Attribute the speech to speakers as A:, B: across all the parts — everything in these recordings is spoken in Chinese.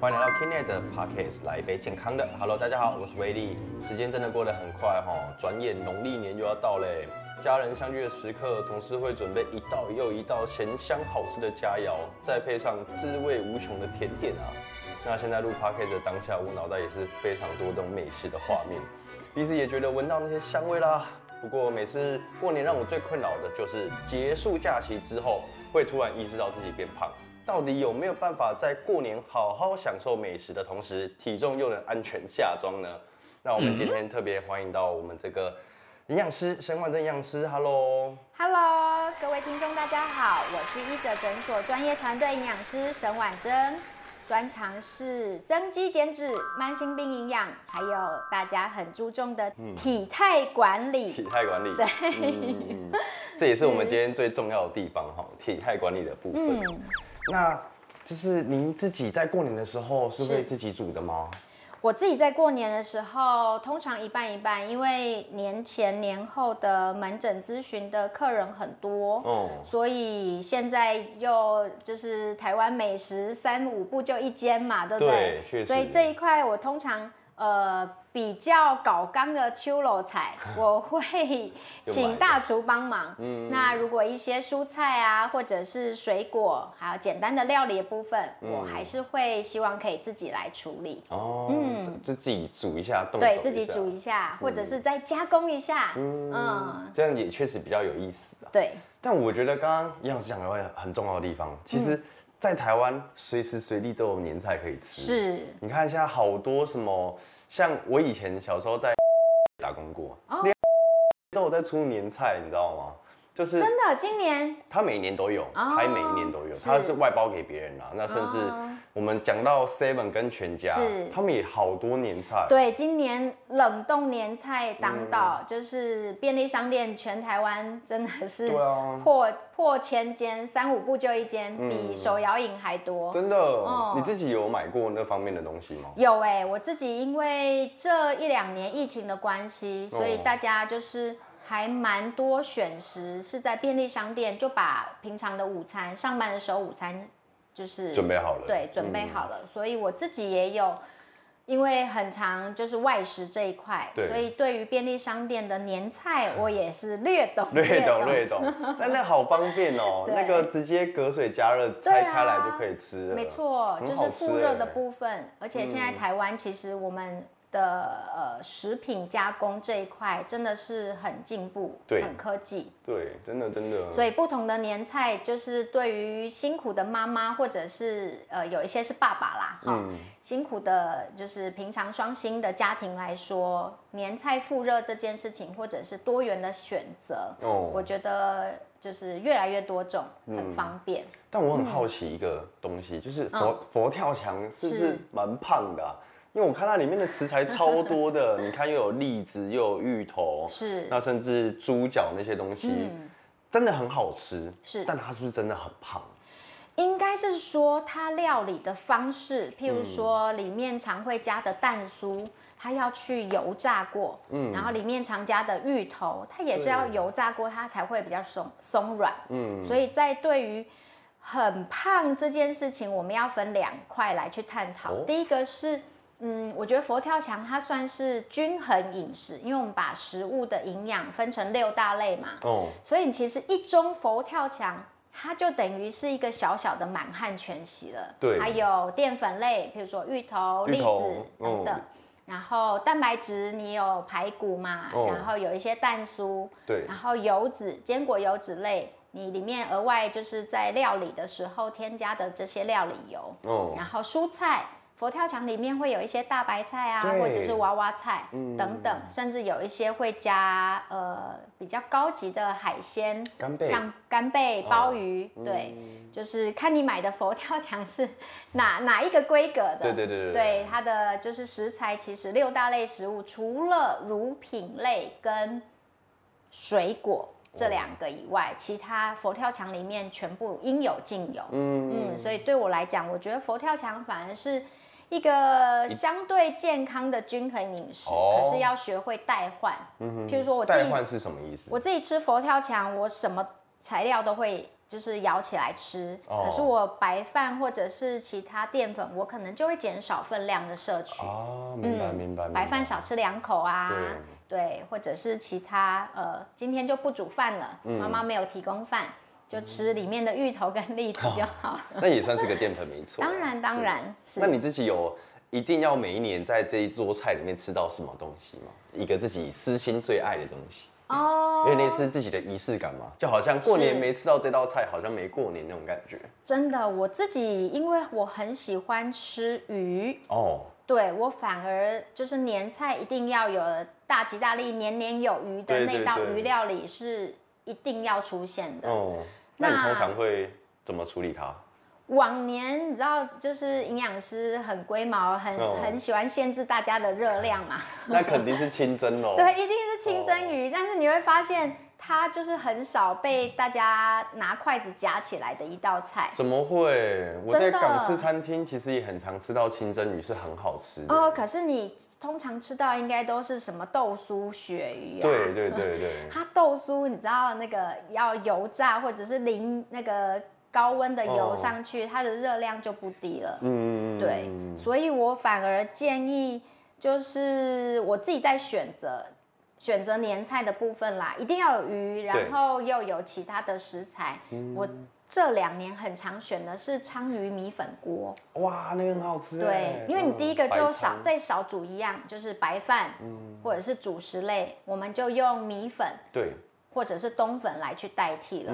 A: 欢迎来到 Kinet 的 Podcast，来一杯健康的。Hello，大家好，我是威力。时间真的过得很快哈，转眼农历年又要到嘞。家人相聚的时刻，总是会准备一道又一道咸香好吃的佳肴，再配上滋味无穷的甜点啊。那现在录 Podcast 的当下，我脑袋也是非常多这种美食的画面，鼻子也觉得闻到那些香味啦。不过每次过年让我最困扰的就是结束假期之后，会突然意识到自己变胖。到底有没有办法在过年好好享受美食的同时，体重又能安全下装呢？那我们今天特别欢迎到我们这个营养师沈婉珍营养师，Hello，Hello，
B: 各位听众大家好，我是医者诊所专业团队营养师沈婉珍，专长是增肌减脂、慢性病营养，还有大家很注重的体态管理。
A: 体态管理，
B: 对，
A: 这也是我们 今天最重要的地方哈，体态管理的部分。那就是您自己在过年的时候是会自己煮的吗？
B: 我自己在过年的时候，通常一半一半，因为年前年后的门诊咨询的客人很多，哦，所以现在又就是台湾美食三五步就一间嘛，对不对？
A: 对，
B: 所以这一块我通常。呃，比较搞刚的秋楼菜，我会请大厨帮忙。嗯，那如果一些蔬菜啊，或者是水果，还有简单的料理的部分，我还是会希望可以自己来处理。
A: 哦，嗯，就自己煮一下，
B: 对，自己煮一下，或者是再加工一下。
A: 嗯，这样也确实比较有意思
B: 的。对，
A: 但我觉得刚刚营养师讲的话很重要的地方，其实。在台湾随时随地都有年菜可以吃。
B: 是，
A: 你看现在好多什么，像我以前小时候在 打工过，都有在出年菜，你知道吗？
B: 就是真的，今年
A: 他每年都有，他每一年都有，他是外包给别人啦。那甚至我们讲到 Seven 跟全家，是他们也好多年菜。
B: 对，今年冷冻年菜当道，就是便利商店全台湾真的是破破千间，三五步就一间，比手摇饮还多。
A: 真的，你自己有买过那方面的东西吗？
B: 有哎，我自己因为这一两年疫情的关系，所以大家就是。还蛮多选食是在便利商店，就把平常的午餐上班的时候午餐就是
A: 准备好了，
B: 对，准备好了。所以我自己也有，因为很长就是外食这一块，所以对于便利商店的年菜 我也是略懂
A: 略懂略懂。但那好方便哦，那个直接隔水加热拆开来就可以吃了，
B: 没错，就是复热的部分。而且现在台湾其实我们。的呃食品加工这一块真的是很进步，
A: 对，
B: 很科技，
A: 对，真的真的。
B: 所以不同的年菜，就是对于辛苦的妈妈，或者是呃有一些是爸爸啦，哈，辛苦的，就是平常双薪的家庭来说，年菜复热这件事情，或者是多元的选择，哦，我觉得就是越来越多种，很方便。
A: 但我很好奇一个东西，就是佛佛跳墙是不是蛮胖的？因为我看它里面的食材超多的，你看又有栗子，又有芋头，
B: 是，
A: 那甚至猪脚那些东西，真的很好吃，
B: 是，
A: 但它是不是真的很胖？
B: 应该是说它料理的方式，譬如说里面常会加的蛋酥，它要去油炸过，嗯，然后里面常加的芋头，它也是要油炸过，它才会比较松松软，嗯，所以在对于很胖这件事情，我们要分两块来去探讨，第一个是。嗯，我觉得佛跳墙它算是均衡饮食，因为我们把食物的营养分成六大类嘛。哦。所以你其实一盅佛跳墙，它就等于是一个小小的满汉全席了。
A: 对。
B: 还有淀粉类，比如说芋头、栗子等等。然后蛋白质，你有排骨嘛？哦。然后有一些蛋酥。
A: 对。
B: 然后油脂，坚果油脂类，你里面额外就是在料理的时候添加的这些料理油。哦。然后蔬菜。佛跳墙里面会有一些大白菜啊，或者是娃娃菜等等，甚至有一些会加呃比较高级的海鲜，像干贝、鲍鱼，对，就是看你买的佛跳墙是哪 哪一个规格的。
A: 对对对对。
B: 对它的就是食材，其实六大类食物，除了乳品类跟水果这两个以外，其他佛跳墙里面全部应有尽有。嗯嗯，所以对我来讲，我觉得佛跳墙反而是。一个相对健康的均衡饮食，可是要学会代换。嗯哼，譬如说我自己
A: 代换是什么意思？
B: 我自己吃佛跳墙，我什么材料都会就是舀起来吃。
A: 哦
B: 可是我白饭或者是其他淀粉，我可能就会减少分量的摄取。
A: 哦，明白明白。明白
B: 白饭少吃两口啊，
A: 对
B: 对，或者是其他呃，今天就不煮饭了，
A: 嗯
B: 妈妈没有提供饭，就吃里面的芋头跟栗子就好了。
A: 那也算是个淀粉，没错。
B: 当然当然是。
A: 那你自己有一定要每一年在这一桌菜里面吃到什么东西吗？一个自己私心最爱的东西，
B: 哦，
A: 因为那是自己的仪式感嘛，就好像过年
B: 是
A: 没吃到这道菜，好像没过年那种感觉。
B: 真的，我自己因为我很喜欢吃鱼，
A: 哦，
B: 对我反而就是年菜一定要有大吉大利、年年有余的那道
A: 对
B: 鱼料理是一定要出现的。
A: 哦，那你通常会怎么处理它？
B: 往年你知道，就是营养师很龟毛，很、
A: 哦
B: 很喜欢限制大家的热量嘛。
A: 那肯定是清蒸喽。
B: 对，一定是清蒸鱼，但是你会发现它就是很少被大家拿筷子夹起来的一道菜。
A: 怎么会？我在港式餐厅其实也很常吃到清蒸鱼，是很好吃的。
B: 哦，可是你通常吃到应该都是什么豆酥鳕鱼啊？
A: 对对对对，
B: 它豆酥你知道那个要油炸或者是淋那个高温的油
A: 哦
B: 上去，它的热量就不低了。
A: 嗯，
B: 对，所以我反而建议，就是我自己在选择选择年菜的部分啦，一定要有鱼，然后又有其他的食材。
A: 嗯。
B: 我这两年很常选的是鲳鱼米粉锅，
A: 哇，那个很好吃哎。
B: 对，因为你第一个就少再少煮一样，就是白饭，或者是主食类，我们就用米粉
A: 对，
B: 或者是冬粉来去代替了。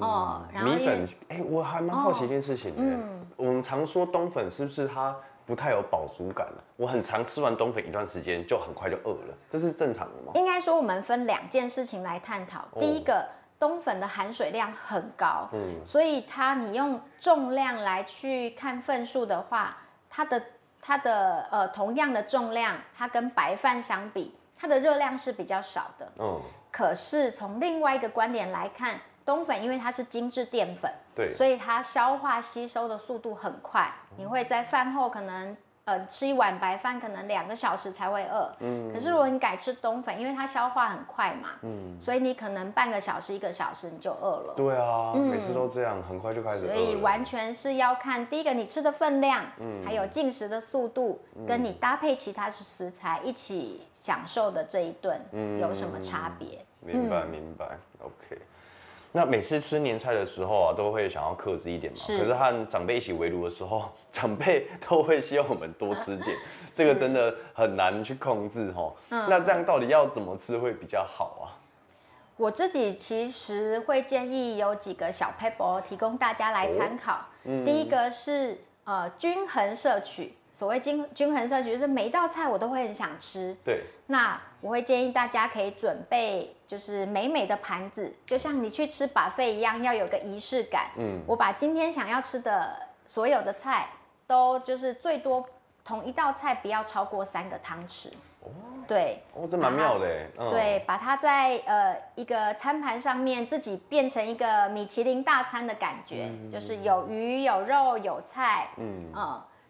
B: 哦，然后
A: 嗯米粉，哎、我还蛮好奇一件事情的、我们常说冬粉是不是它不太有饱足感了？我很常吃完冬粉一段时间就很快就饿了，这是正常的吗？
B: 应该说我们分两件事情来探讨。第一个，冬粉的含水量很高，所以它你用重量来去看份数的话，它的它的呃同样的重量，它跟白饭相比，它的热量是比较少的。
A: 嗯，
B: 可是从另外一个观点来看，冬粉因为它是精致淀粉，
A: 对，
B: 所以它消化吸收的速度很快，你会在饭后可能呃吃一碗白饭，可能两个小时才会饿。嗯，可是如果你改吃冬粉，因为它消化很快嘛，嗯，所以你可能半个小时、一个小时你就饿了。
A: 对啊，每次都这样，很快就开始
B: 所以。完全是要看第一个你吃的分量，嗯还有进食的速度，跟你搭配其他食材一起享受的这一顿有什么差别？
A: 明白明白，OK。那每次吃年菜的时候啊，都会想要克制一点嘛。
B: 是
A: 可是和长辈一起围炉的时候，长辈都会希望我们多吃点，这个真的很难去控制哦。
B: 嗯
A: 那这样到底要怎么吃会比较好啊？
B: 我自己其实会建议有几个小 paper 提供大家来参考。第一个是呃均衡摄取，所谓均均衡摄取就是每一道菜我都会很想吃。
A: 对，
B: 那我会建议大家可以准备就是美美的盘子，就像你去吃 buffet 一样，要有个仪式感。嗯，我把今天想要吃的所有的菜都就是最多同一道菜不要超过三个汤匙。对，
A: 哦，这蛮妙的
B: 对，把它在呃一个餐盘上面自己变成一个米其林大餐的感觉，就是有鱼有肉有菜，嗯。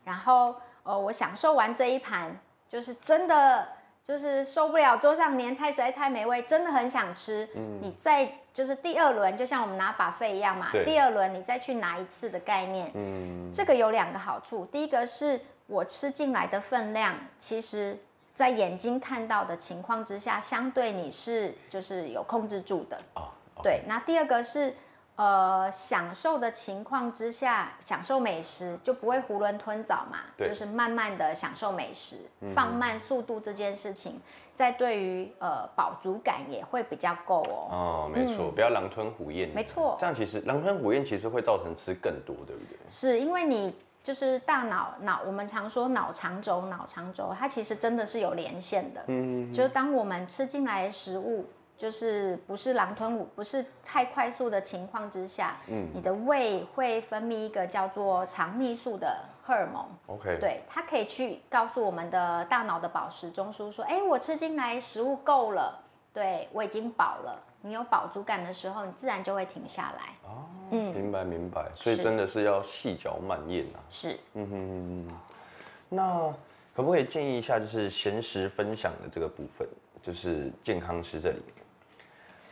B: 然后呃我享受完这一盘，就是真的就是受不了桌上年菜实在太美味，真的很想吃。你再就是第二轮，就像我们拿把费一样嘛
A: 对，
B: 第二轮你再去拿一次的概念。
A: 嗯，
B: 这个有两个好处，第一个是我吃进来的分量，其实在眼睛看到的情况之下，相对你是就是有控制住的。
A: 啊，
B: 对，那第二个是呃享受的情况之下，享受美食就不会囫囵吞枣嘛，就是慢慢的享受美食，放慢速度这件事情，在对于呃饱足感也会比较够哦。
A: 哦，没错，不要狼吞虎咽。
B: 没错
A: 这样其实狼吞虎咽其实会造成吃更多，对不对？
B: 是因为你就是大脑脑，我们常说脑肠轴，脑肠轴它其实真的是有连线的。嗯，就是当我们吃进来的食物，就是不是狼吞虎，不是太快速的情况之下，嗯，你的胃会分泌一个叫做肠泌素的荷尔蒙
A: ，OK，
B: 对，它可以去告诉我们的大脑的饱食中枢说，哎，我吃进来食物够了，对我已经饱了。你有饱足感的时候，你自然就会停下来。
A: 哦明白明白，所以真的是要细嚼慢咽啊。
B: 是，嗯哼
A: 那可不可以建议一下，就是闲时分享的这个部分，就是健康师这里？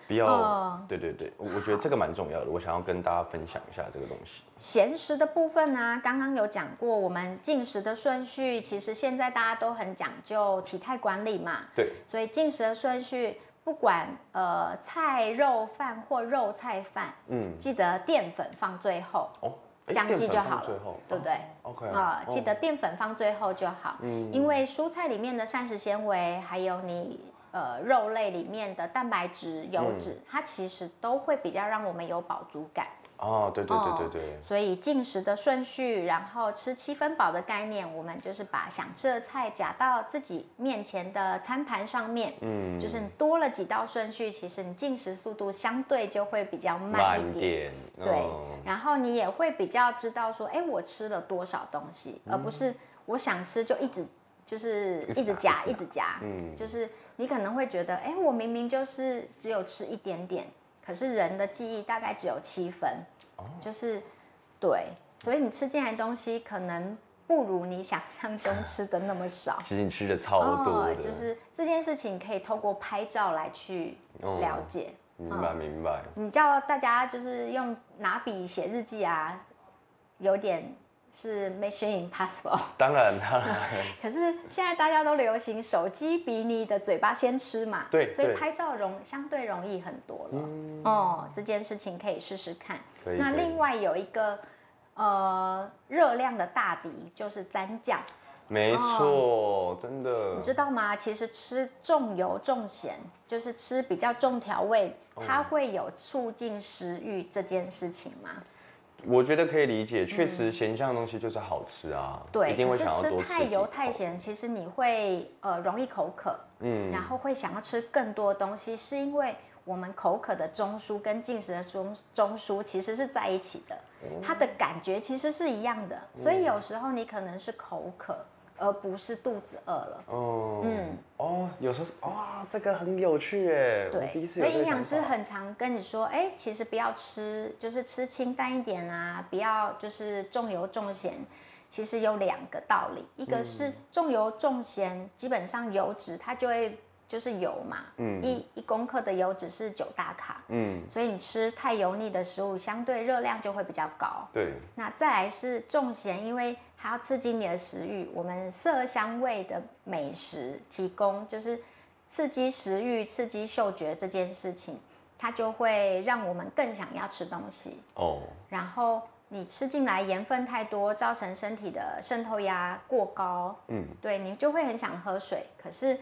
A: 不要，
B: 哦。
A: 对对对，我我觉得这个蛮重要的，我想要跟大家分享一下这个东西。
B: 咸食的部分呢、刚刚有讲过，我们进食的顺序，其实现在大家都很讲究体态管理嘛，
A: 对，
B: 所以进食的顺序，不管呃菜肉饭或肉菜饭，
A: 嗯，
B: 记得淀粉放最后，
A: 哦，诶
B: 这样记就好了对不对
A: ？OK。
B: 啊、
A: 哦。
B: 记得淀粉放最后就好，
A: 嗯。
B: 因为蔬菜里面的膳食纤维，还有你呃肉类里面的蛋白质、油脂，
A: 嗯
B: 它其实都会比较让我们有饱足感。
A: 哦，对对
B: 哦
A: 对对对，
B: 所以进食的顺序，然后吃七分饱的概念，我们就是把想吃的菜夹到自己面前的餐盘上面，
A: 嗯，
B: 就是你多了几道顺序，其实你进食速度相对就会比较慢一点。
A: 点，
B: 对
A: 哦，
B: 然后你也会比较知道说，哎，我吃了多少东西，而不是我想吃就一直就是
A: 一直
B: 夹
A: 一直
B: 夹，
A: 嗯
B: 就是你可能会觉得，哎，我明明就是只有吃一点点，可是人的记忆大概只有七分，
A: 哦
B: 就是对，所以你吃进来的东西可能不如你想象中 吃的那么少。
A: 其实你吃的超多的，
B: 哦就是这件事情可以透过拍照来去
A: 哦
B: 了解。
A: 明白明白，
B: 你叫大家就是用拿笔写日记啊，有点是 mission impossible。
A: 当 然当然，
B: 可是现在大家都流行手机比你的嘴巴先吃嘛，
A: 对对
B: 所以拍照容相对容易很多了。哦，这件事情可以试试看。那另外有一个呃热量的大敌就是蘸酱，
A: 没错，真的
B: 哦你，知道吗？其实吃重油重咸，就是吃比较重调味，它会有促进食欲这件事情吗？
A: 我觉得可以理解，确实咸香的东西就是好吃啊，一
B: 对，
A: 定
B: 可是
A: 会想要多
B: 吃太油太，咸，其实你会呃容易口渴，
A: 嗯，
B: 然后会想要吃更多东西，是因为我们口渴的中枢跟进食的中中枢其实是在一起的，它的感觉其实是一样的，所以有时候你可能是口渴，而不是肚子饿了。
A: 哦，
B: 嗯
A: 哦，有时候是哇，这个很有趣哎，
B: 对，所以营养师很常跟你说，哎，其实不要吃，就是吃清淡一点啊，不要就是重油重咸。其实有两个道理，一个是
A: 嗯
B: 重油重咸，基本上油脂它就会就是油嘛，嗯一一公克的油脂是九大卡，
A: 嗯，
B: 所以你吃太油腻的食物，相对热量就会比较高。
A: 对，
B: 那再来是重咸，因为它要刺激你的食欲，我们色香味的美食提供就是刺激食欲、刺激嗅觉这件事情，它就会让我们更想要吃东西。
A: 哦，
B: 然后你吃进来盐分太多，造成身体的渗透压过高，
A: 嗯，
B: 对你就会很想喝水。可是，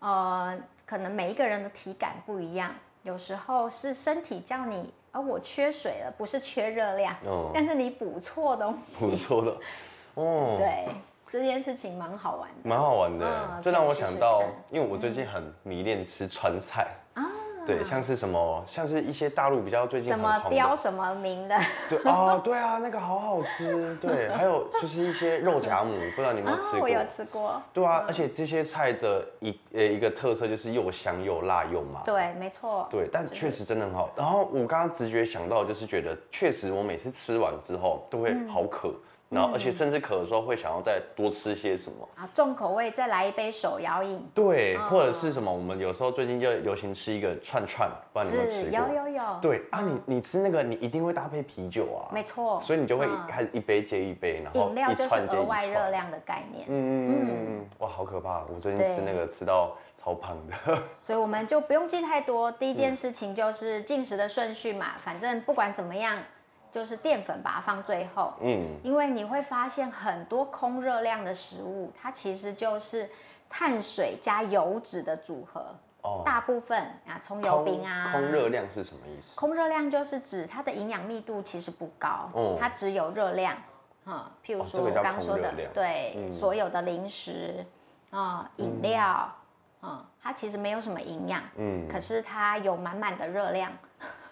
B: 呃，可能每一个人的体感不一样，有时候是身体叫你，而、我缺水了，不是缺热量，
A: 哦，
B: 但是你补错东西，
A: 补错了，哦，
B: 对，这件事情蛮好玩的。
A: 蛮好玩的。
B: 嗯，
A: 这让我想到，因为我最近很迷恋吃川菜。
B: 啊，
A: 对，像是什么，像是一些大陆比较最近
B: 什么雕什么名的
A: 对啊，对啊，那个好好吃，对，还有就是一些肉夹馍，不知道你有没有吃
B: 过，我
A: 过？
B: 有吃过。
A: 对啊，而且这些菜的一呃一个特色就是又香又辣又麻。
B: 对，没错。
A: 对，但确实真的很好。然后我刚刚直觉想到，就是觉得确实我每次吃完之后都会好渴，然后而且甚至渴的时候会想要再多吃些什么。
B: 啊，重口味再来一杯手摇饮。
A: 对，
B: 哦
A: 或者是什么？我们有时候最近就流行吃一个串串，不知道你有没有吃过？
B: 有有有，
A: 对啊，你你吃那个，你一定会搭配啤酒啊，
B: 没错。
A: 所以你就会
B: 嗯
A: 开始一杯接一杯，然后
B: 饮料就是
A: 一串接一
B: 额外热。量的概念，
A: 嗯嗯嗯嗯嗯，哇，好可怕！我最近吃那个吃到超胖的。
B: 所以我们就不用记太多。第一件
A: 嗯
B: 事情就是进食的顺序嘛，反正不管怎么样，就是淀粉把它放最后，
A: 嗯，
B: 因为你会发现很多空热量的食物，它其实就是碳水加油脂的组合。
A: 哦，
B: 大部分啊，葱油饼啊，
A: 空热量是什么意思？
B: 空热量就是指它的营养密度其实不高，
A: 哦
B: 它只有热量，嗯，譬如说我刚刚说的，对，所有的零食啊、饮料，嗯，它其实没有什么营养，
A: 嗯，
B: 可是它有满满的热量，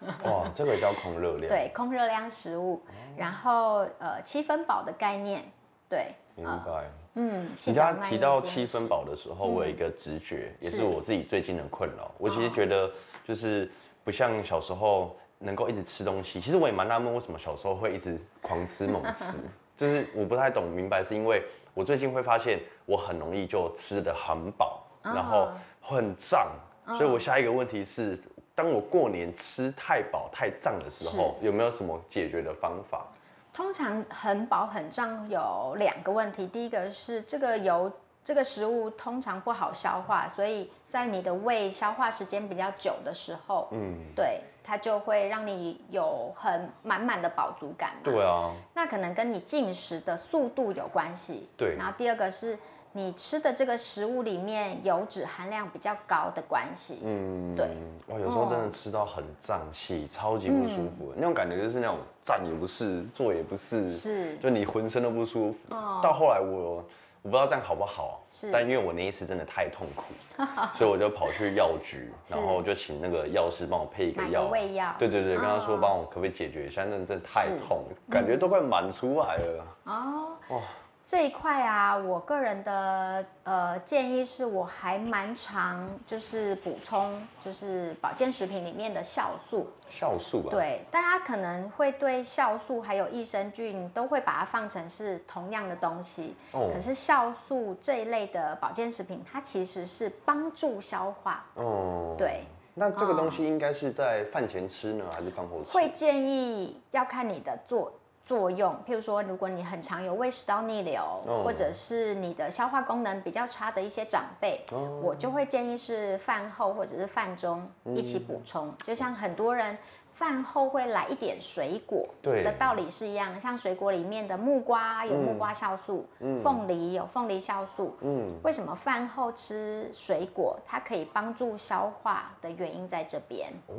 A: 哇，这个叫空热量。，
B: 对，空热量食物，然后呃七分饱的概念，对，
A: 明白。
B: 嗯，细
A: 你
B: 嚼慢咽
A: 刚刚提到七分饱的时候，我有一个直觉，也是
B: 是
A: 我自己最近的困扰。我其实觉得就是不像小时候能够一直吃东西，其实我也蛮纳闷为什么小时候会一直狂吃猛吃，就是我不太懂明白，是因为我最近会发现我很容易就吃的很饱，然后很胀，所以我下一个问题是。当我过年吃太饱太胀的时候，有没有什么解决的方法？
B: 通常很饱很胀有两个问题，第一个是这个油这个食物通常不好消化，所以在你的胃消化时间比较久的时候，嗯，对，它就会让你有很满满的饱足感。
A: 对啊，
B: 那可能跟你进食的速度有关系。
A: 对，
B: 然后第二个是。你吃的这个食物里面油脂含量比较高的关系，嗯，对，
A: 哇，有时候真的吃到很胀气，超级不舒服，那种感觉就是那种站也不是，坐也不是，
B: 是，
A: 就你浑身都不舒服。到后来我我不知道这样好不好，是，但因为我那一次真的太痛苦，所以我就跑去药局，然后就请那个药师帮我配一个药，
B: 胃药，
A: 对对对，跟他说帮我可不可以解决一下，那真的太痛，感觉都快满出来了。哦，
B: 哇。这一块啊，我个人的呃建议是，我还蛮常就是补充，就是保健食品里面的酵素。
A: 酵素啊。
B: 对，大家可能会对酵素还有益生菌都会把它放成是同样的东西。哦。可是酵素这一类的保健食品，它其实是帮助消化。哦。对。
A: 那这个东西应该是在饭前吃呢，还是饭后吃？
B: 会建议要看你的做。作用，譬如说，如果你很常有胃食道逆流，或者是你的消化功能比较差的一些长辈，我就会建议是饭后或者是饭中一起补充。就像很多人。饭后会来一点水果，的道理是一样。像水果里面的木瓜有木瓜酵素，凤梨有凤梨酵素。嗯，为什么饭后吃水果它可以帮助消化的原因在这边？哦，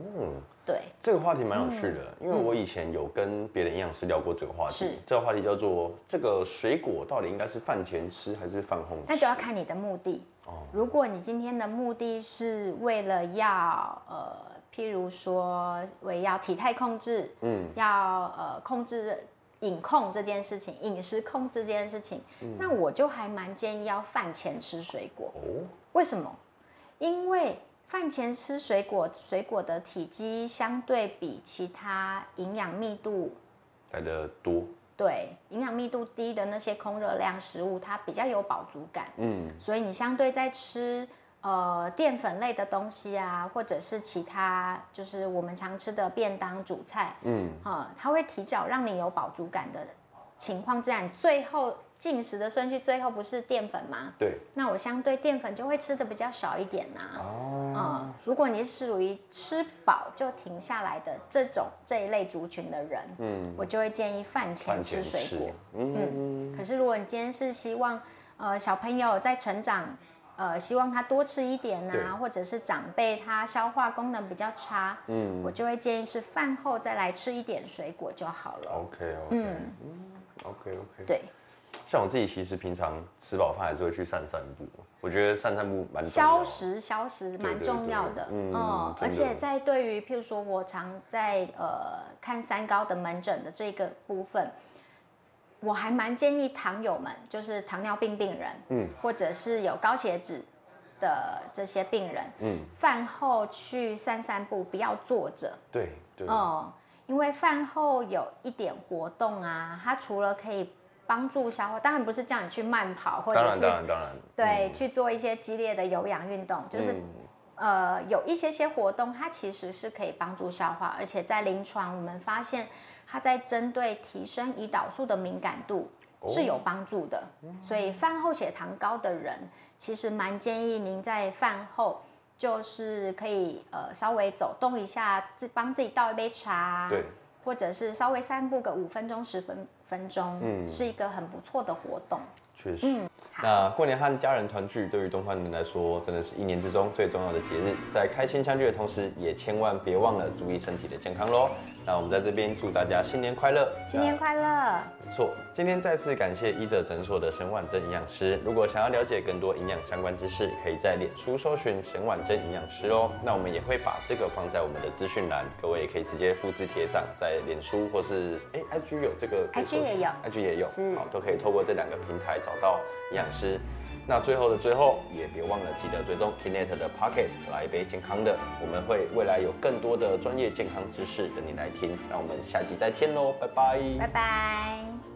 B: 对，
A: 这个话题蛮有趣的，因为我以前有跟别的营养师聊过这个话题。是，这个话题叫做这个水果到底应该是饭前吃还是饭后吃？
B: 那就要看你的目的。哦，如果你今天的目的是为了要呃。譬如说，为要体态控制，嗯，要呃控制饮控这件事情，饮食控制这件事情，那我就还蛮建议要饭前吃水果。哦，为什么？因为饭前吃水果，水果的体积相对比其他营养密度
A: 来的多。
B: 对，营养密度低的那些空热量食物，它比较有饱足感。嗯，所以你相对在吃。呃，淀粉类的东西啊，或者是其他，就是我们常吃的便当、主菜，嗯，啊，它会提早让你有饱足感的情况，之下最后进食的顺序，最后不是淀粉吗？
A: 对。
B: 那我相对淀粉就会吃的比较少一点呐。哦。嗯，如果你是属于吃饱就停下来的这种这一类族群的人，嗯，我就会建议饭前吃水果。嗯。可是如果你今天是希望，呃，小朋友在成长。呃，希望他多吃一点呐，或者是长辈他消化功能比较差，嗯，我就会建议是饭后再来吃一点水果就好了。
A: OK OK，嗯，OK OK，
B: 对。
A: 像我自己其实平常吃饱饭还是会去散散步，我觉得散散步蛮
B: 消食消食蛮重要的，嗯，而且在对于譬如说我常在呃看三高的门诊的这个部分。我还蛮建议糖友们，就是糖尿病病人，嗯，或者是有高血脂的这些病人，嗯，饭后去散散步，不要坐着。
A: 对对。
B: 哦，因为饭后有一点活动啊，它除了可以帮助消化，当然不是叫你去慢跑，或者是
A: 当然当然
B: 对去做一些激烈的有氧运动，就是呃有一些些活动，它其实是可以帮助消化，而且在临床我们发现。它在针对提升胰岛素的敏感度是有帮助的，所以饭后血糖高的人，其实蛮建议您在饭后就是可以呃稍微走动一下，自帮自己倒一杯茶，
A: 对，
B: 或者是稍微散步个五分钟十分分钟，嗯，是一个很不错的活动。
A: 确实，嗯，那过年和家人团聚，对于东方人来说，真的是一年之中最重要的节日。在开心相聚的同时，也千万别忘了注意身体的健康喽。那我们在这边祝大家新年快乐，
B: 新年快乐。
A: 没错，今天再次感谢医者诊所的沈婉珍营养师。如果想要了解更多营养相关知识，可以在脸书搜寻沈婉珍营养师哦。那我们也会把这个放在我们的资讯栏，各位也可以直接复制贴上，在脸书或是哎 IG 有这个
B: ，IG 也有
A: ，IG 也有，好，都可以透过这两个平台到营养师。那最后的最后，也别忘了记得追踪 Kinet 的 Pockets，来一杯健康的。我们会未来有更多的专业健康知识等你来听。那我们下集再见喽，拜拜，
B: 拜拜。